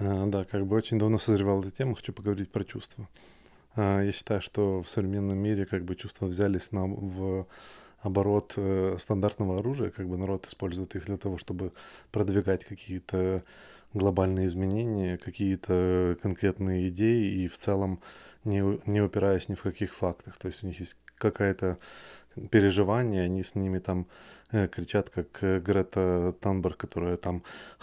А, да, как бы очень давно созревала эта тема, хочу поговорить про чувства. А, я считаю, что в современном мире как бы чувства взялись на, в оборот э, стандартного оружия, как бы народ использует их для того, чтобы продвигать какие-то глобальные изменения, какие-то конкретные идеи и в целом не, не упираясь ни в каких фактах. То есть у них есть какая-то переживание, они с ними там э, кричат, как э, Грета Танберг, которая там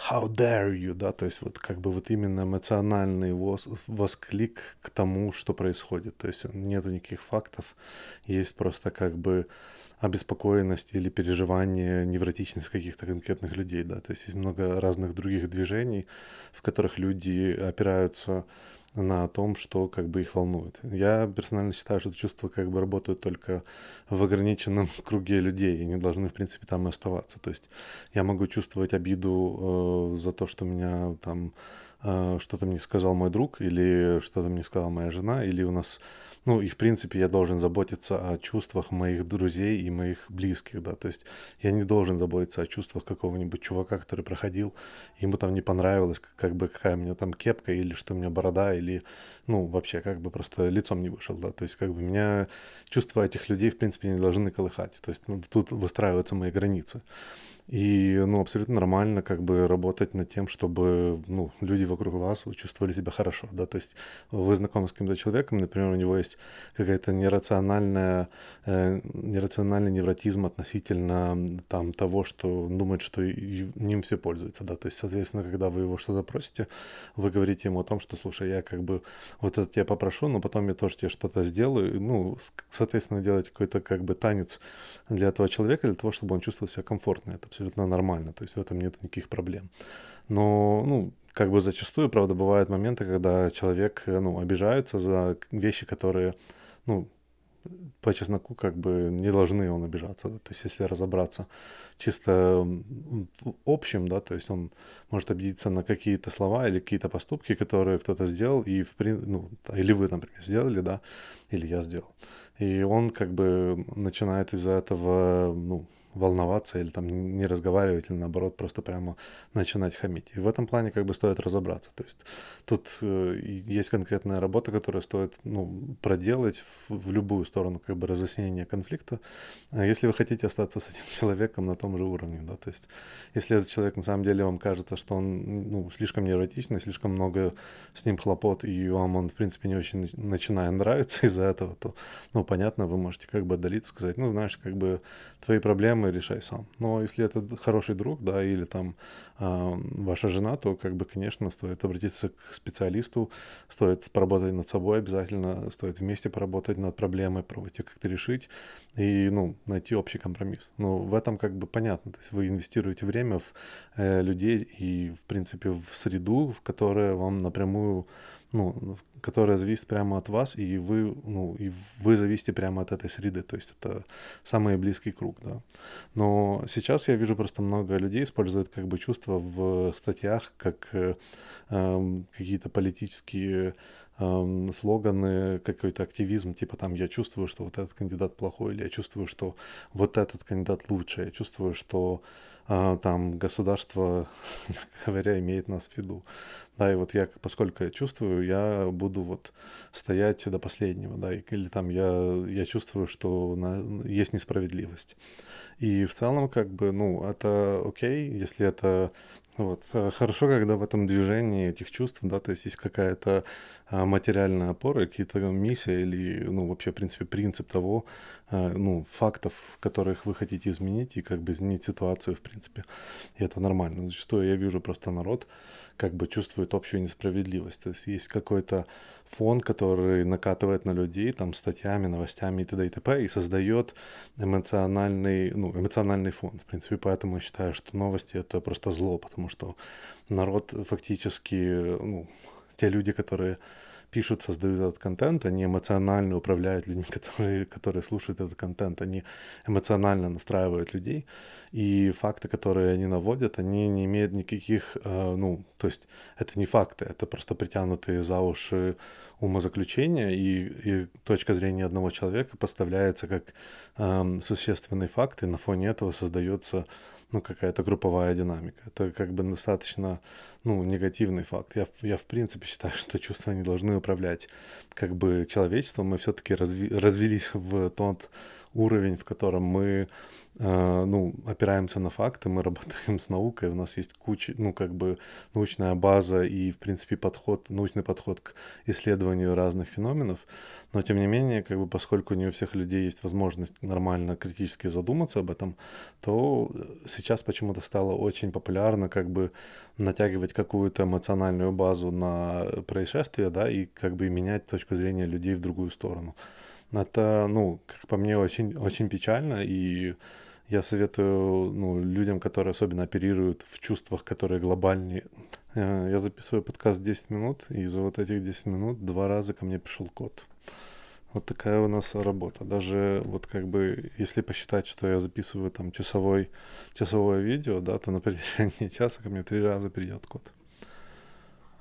«How dare you?», да, то есть вот как бы вот именно эмоциональный вос, восклик к тому, что происходит. То есть нету никаких фактов, есть просто как бы обеспокоенность или переживание, невротичность каких-то конкретных людей, да, то есть есть много разных других движений, в которых люди опираются на том, что как бы их волнует. Я персонально считаю, что чувства как бы работают только в ограниченном круге людей и не должны, в принципе, там и оставаться. То есть я могу чувствовать обиду э, за то, что меня там э, что-то мне сказал мой друг или что-то мне сказала моя жена, или у нас ну, и в принципе я должен заботиться о чувствах моих друзей и моих близких, да, то есть я не должен заботиться о чувствах какого-нибудь чувака, который проходил, ему там не понравилось, как бы какая у меня там кепка или что у меня борода, или, ну, вообще как бы просто лицом не вышел, да, то есть как бы меня чувства этих людей, в принципе, не должны колыхать, то есть ну, тут выстраиваются мои границы. И, ну, абсолютно нормально как бы работать над тем, чтобы, ну, люди вокруг вас чувствовали себя хорошо, да, то есть вы знакомы с каким-то человеком, например, у него есть какая-то нерациональная, э, нерациональный невротизм относительно там того, что он думает, что и, ним все пользуются, да, то есть, соответственно, когда вы его что-то просите, вы говорите ему о том, что, слушай, я как бы вот это тебя попрошу, но потом я тоже тебе что-то сделаю, ну, соответственно, делать какой-то как бы танец для этого человека, для того, чтобы он чувствовал себя комфортно, это абсолютно нормально, то есть в этом нет никаких проблем. Но, ну, как бы зачастую, правда, бывают моменты, когда человек, э, ну, обижается за вещи, которые, ну, по чесноку как бы не должны он обижаться. Да? То есть если разобраться чисто в общем, да, то есть он может обидеться на какие-то слова или какие-то поступки, которые кто-то сделал, и в ну, или вы, например, сделали, да, или я сделал. И он как бы начинает из-за этого, ну, волноваться или там не разговаривать, или наоборот просто прямо начинать хамить. И в этом плане как бы стоит разобраться. То есть тут э, есть конкретная работа, которую стоит ну, проделать в, в любую сторону как бы разъяснения конфликта, а если вы хотите остаться с этим человеком на том же уровне. Да? То есть если этот человек на самом деле вам кажется, что он ну, слишком невротичный, слишком много с ним хлопот, и вам он в принципе не очень начинает нравиться из-за этого, то ну понятно, вы можете как бы отдалиться, сказать, ну знаешь, как бы твои проблемы проблемы решай сам. Но если это хороший друг, да, или там э, ваша жена, то, как бы, конечно, стоит обратиться к специалисту, стоит поработать над собой обязательно, стоит вместе поработать над проблемой, пробовать ее как-то решить и, ну, найти общий компромисс. Но в этом, как бы, понятно, то есть вы инвестируете время в э, людей и, в принципе, в среду, в которая вам напрямую ну, которая зависит прямо от вас, и вы, ну, и вы зависите прямо от этой среды, то есть это самый близкий круг, да. Но сейчас я вижу просто много людей используют как бы чувства в статьях, как э, э, какие-то политические э, слоганы, какой-то активизм, типа там я чувствую, что вот этот кандидат плохой, или я чувствую, что вот этот кандидат лучше, я чувствую, что а, там государство, говоря, имеет нас в виду. Да, и вот я, поскольку я чувствую, я буду вот стоять до последнего, да, или там я, я чувствую, что на, есть несправедливость. И в целом, как бы, ну, это окей, если это вот. Э, хорошо, когда в этом движении этих чувств, да, то есть есть какая-то а, материальная опора, какие-то миссия или, ну, вообще, в принципе, принцип того, а, ну, фактов, которых вы хотите изменить и как бы изменить ситуацию, в принципе. И это нормально. Зачастую я вижу просто народ, как бы чувствует общую несправедливость. То есть есть какой-то фон, который накатывает на людей там статьями, новостями и т.д. и т.п. и создает эмоциональный, ну, эмоциональный фон. В принципе, поэтому я считаю, что новости — это просто зло, потому что народ фактически, ну, те люди, которые пишут, создают этот контент, они эмоционально управляют людьми, которые, которые слушают этот контент, они эмоционально настраивают людей, и факты, которые они наводят, они не имеют никаких, э, ну, то есть это не факты, это просто притянутые за уши умозаключения, и, и точка зрения одного человека поставляется как э, существенный факт, и на фоне этого создается ну, какая-то групповая динамика. Это как бы достаточно, ну, негативный факт. Я, я в принципе считаю, что чувства не должны управлять как бы человечеством. Мы все-таки разви, развелись в тот уровень, в котором мы Э, ну, опираемся на факты, мы работаем с наукой, у нас есть куча, ну, как бы научная база и, в принципе, подход, научный подход к исследованию разных феноменов, но, тем не менее, как бы, поскольку не у всех людей есть возможность нормально критически задуматься об этом, то сейчас почему-то стало очень популярно, как бы, натягивать какую-то эмоциональную базу на происшествие, да, и, как бы, менять точку зрения людей в другую сторону. Это, ну, как по мне, очень, очень печально, и я советую ну, людям, которые особенно оперируют в чувствах, которые глобальнее. Э, я записываю подкаст 10 минут, и за вот этих 10 минут два раза ко мне пришел код. Вот такая у нас работа. Даже вот как бы, если посчитать, что я записываю там часовой, часовое видео, да, то на протяжении часа ко мне три раза придет код.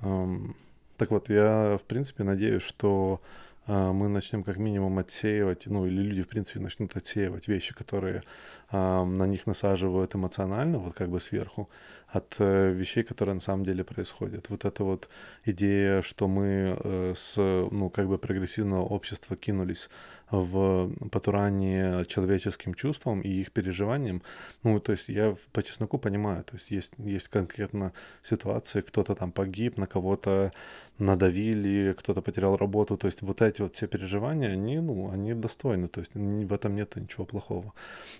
Um, так вот, я в принципе надеюсь, что а, мы начнем как минимум отсеивать, ну или люди в принципе начнут отсеивать вещи, которые а, на них насаживают эмоционально, вот как бы сверху, от э, вещей, которые на самом деле происходят. Вот эта вот идея, что мы э, с, ну как бы прогрессивного общества кинулись в потурание человеческим чувствам и их переживаниям. Ну, то есть я по чесноку понимаю, то есть есть, есть конкретно ситуации, кто-то там погиб, на кого-то надавили, кто-то потерял работу, то есть вот эти вот все переживания, они, ну, они достойны, то есть в этом нет ничего плохого.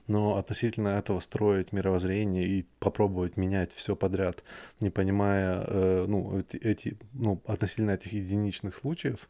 Но относительно этого строить мировоззрение и попробовать менять подряд, не понимая, э, ну, эти, ну, относительно этих единичных случаев,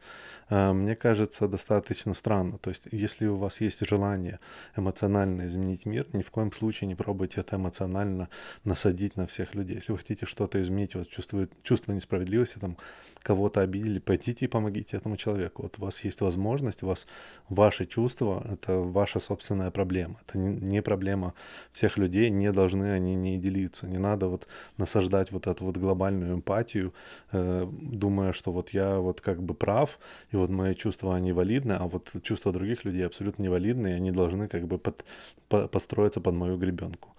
э, мне кажется, достаточно странно. То есть, если у вас есть желание эмоционально изменить мир, ни в коем случае не пробуйте это эмоционально насадить на всех людей. Если вы хотите что-то изменить, вот чувствует, чувство несправедливости, там, кого-то обидели, пойдите и помогите этому человеку. Вот у вас есть возможность, у вас ваши чувства, это ваша собственная проблема. Это не проблема всех людей, не должны они не делиться. Не надо вот насаждать вот эту вот глобальную эмпатию, э, думая, что вот я вот как бы прав, и вот мои чувства, они валидны, а вот чувства других людей абсолютно невалидны, и они должны как бы под, по, подстроиться под мою гребенку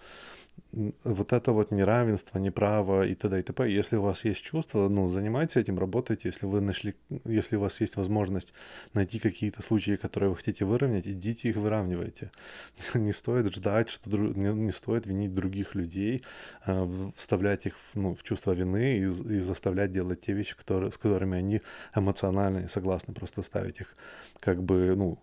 вот это вот неравенство, неправо и т.д. и т.п. Если у вас есть чувство, ну, занимайтесь этим, работайте. Если вы нашли, если у вас есть возможность найти какие-то случаи, которые вы хотите выровнять, идите их выравнивайте. Не стоит ждать, что не, не стоит винить других людей, э, вставлять их в, ну, в чувство вины и, и заставлять делать те вещи, которые, с которыми они эмоционально не согласны. Просто ставить их как бы, ну,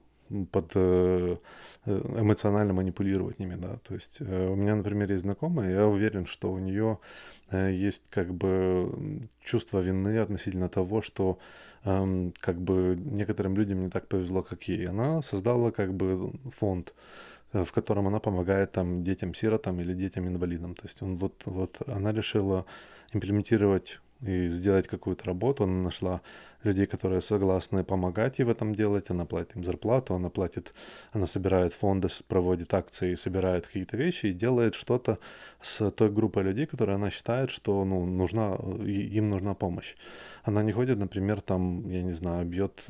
под э, эмоционально манипулировать ними, да. То есть э, у меня, например, есть знакомая, я уверен, что у нее э, есть как бы чувство вины относительно того, что эм, как бы некоторым людям не так повезло, как ей. Она создала как бы фонд, в котором она помогает там детям-сиротам или детям-инвалидам. То есть он вот, вот она решила имплементировать и сделать какую-то работу. Она нашла людей, которые согласны помогать ей в этом делать. Она платит им зарплату, она платит, она собирает фонды, проводит акции, собирает какие-то вещи и делает что-то с той группой людей, которые она считает, что ну, нужна, им нужна помощь. Она не ходит, например, там, я не знаю, бьет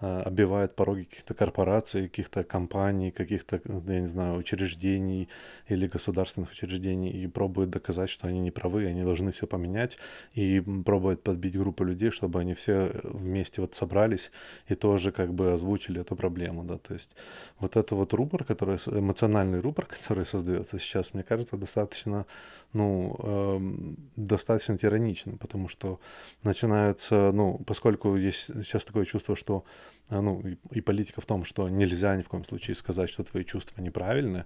э, Э, обивает пороги каких-то корпораций, каких-то компаний, каких-то, я не знаю, учреждений или государственных учреждений и пробует доказать, что они не правы, они должны все поменять и пробует подбить группу людей, чтобы они все вместе вот собрались и тоже как бы озвучили эту проблему, да, то есть вот это вот рупор, который, эмоциональный рупор, который создается сейчас, мне кажется, достаточно, ну, э, достаточно тираничным, потому что начинаются, ну, поскольку есть сейчас такое чувство, что а, ну, и, и политика в том, что нельзя ни в коем случае сказать, что твои чувства неправильны,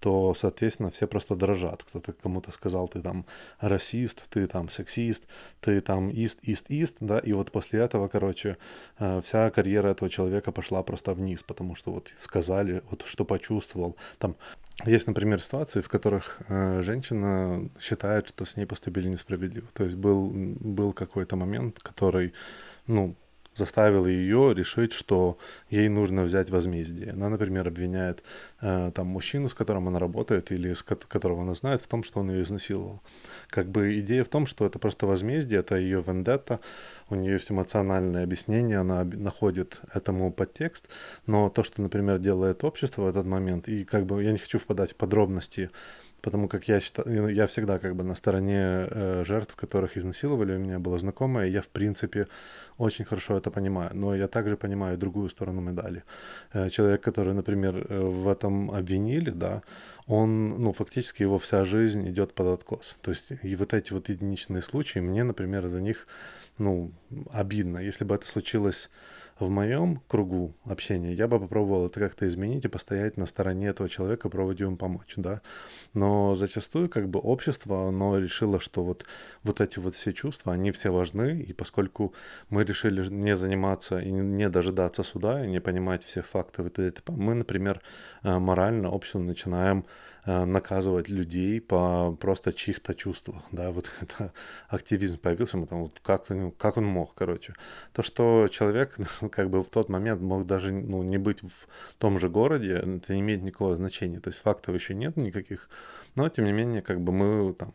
то, соответственно, все просто дрожат. Кто-то кому-то сказал, ты там расист, ты там сексист, ты там ист, ист, ист, да, и вот после этого, короче, э, вся карьера этого человека пошла просто вниз, потому что вот сказали, вот что почувствовал. Там есть, например, ситуации, в которых э, женщина считает, что с ней поступили несправедливо. То есть был, был какой-то момент, который, ну, заставила ее решить, что ей нужно взять возмездие. Она, например, обвиняет э, там мужчину, с которым она работает или с которого она знает, в том, что он ее изнасиловал. Как бы идея в том, что это просто возмездие, это ее вендетта, у нее есть эмоциональное объяснение, она находит этому подтекст, но то, что, например, делает общество в этот момент, и как бы я не хочу впадать в подробности потому как я считаю, я всегда как бы на стороне э, жертв, которых изнасиловали, у меня была знакомая, и я, в принципе, очень хорошо это понимаю, но я также понимаю другую сторону медали. Э, человек, который, например, э, в этом обвинили, да, он, ну, фактически его вся жизнь идет под откос. То есть и вот эти вот единичные случаи, мне, например, за них, ну, обидно. Если бы это случилось в моем кругу общения я бы попробовал это как-то изменить и постоять на стороне этого человека, пробовать ему помочь, да. Но зачастую как бы общество, оно решило, что вот, вот эти вот все чувства, они все важны, и поскольку мы решили не заниматься и не дожидаться суда, и не понимать всех фактов, и т.д. мы, например, э, морально общество начинаем наказывать людей по просто чьих-то чувствах, да, вот это активизм появился, мы там вот как, как он мог, короче. То, что человек как бы в тот момент мог даже ну, не быть в том же городе, это не имеет никакого значения. То есть фактов еще нет никаких, но тем не менее, как бы мы там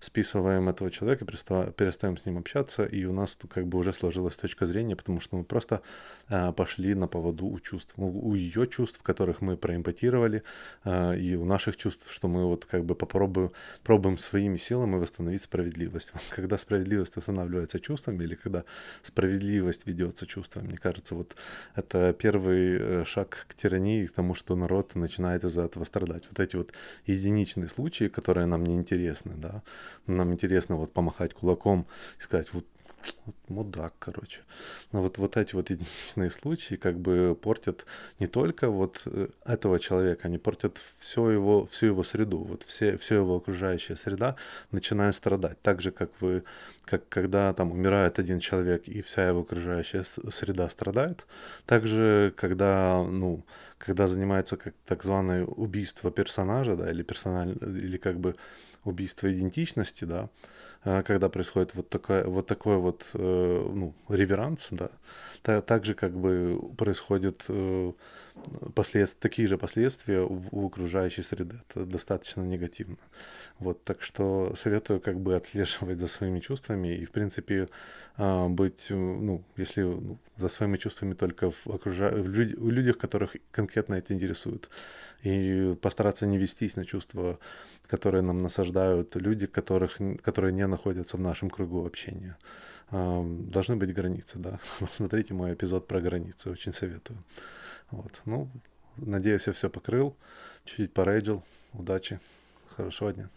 списываем этого человека, перестаем с ним общаться, и у нас как бы уже сложилась точка зрения, потому что мы просто э, пошли на поводу у чувств, у, у ее чувств, которых мы проимпотировали, э, и у наших чувств, что мы вот как бы попробуем пробуем своими силами восстановить справедливость. Когда справедливость восстанавливается чувствами, или когда справедливость ведется чувствами, мне кажется, вот это первый э, шаг к тирании, к тому, что народ начинает из-за этого страдать. Вот эти вот единичные случаи, которые нам не интересны, да, нам интересно вот помахать кулаком и сказать, вот вот мудак, короче. Но вот, вот эти вот единичные случаи как бы портят не только вот э, этого человека, они портят все его, всю его среду, вот все, все его окружающая среда начинает страдать. Так же, как вы, как когда там умирает один человек и вся его окружающая среда страдает, также когда, ну, когда занимается как так званое убийство персонажа, да, или персональ, или как бы убийство идентичности, да, э, когда происходит вот такой вот такой вот э, ну, реверанс, да, так же как бы происходят э, послед... такие же последствия в окружающей среде. Это достаточно негативно. Вот, так что советую как бы отслеживать за своими чувствами и, в принципе, быть, ну, если ну, за своими чувствами только в, окружа... в люд... у людях, которых конкретно это интересует. И постараться не вестись на чувства, которые нам насаждают люди, которых, которые не находятся в нашем кругу общения. Должны быть границы, да. Смотрите мой эпизод про границы, очень советую. Вот. Ну, надеюсь, я все покрыл, чуть-чуть порейджил. Удачи, хорошего дня.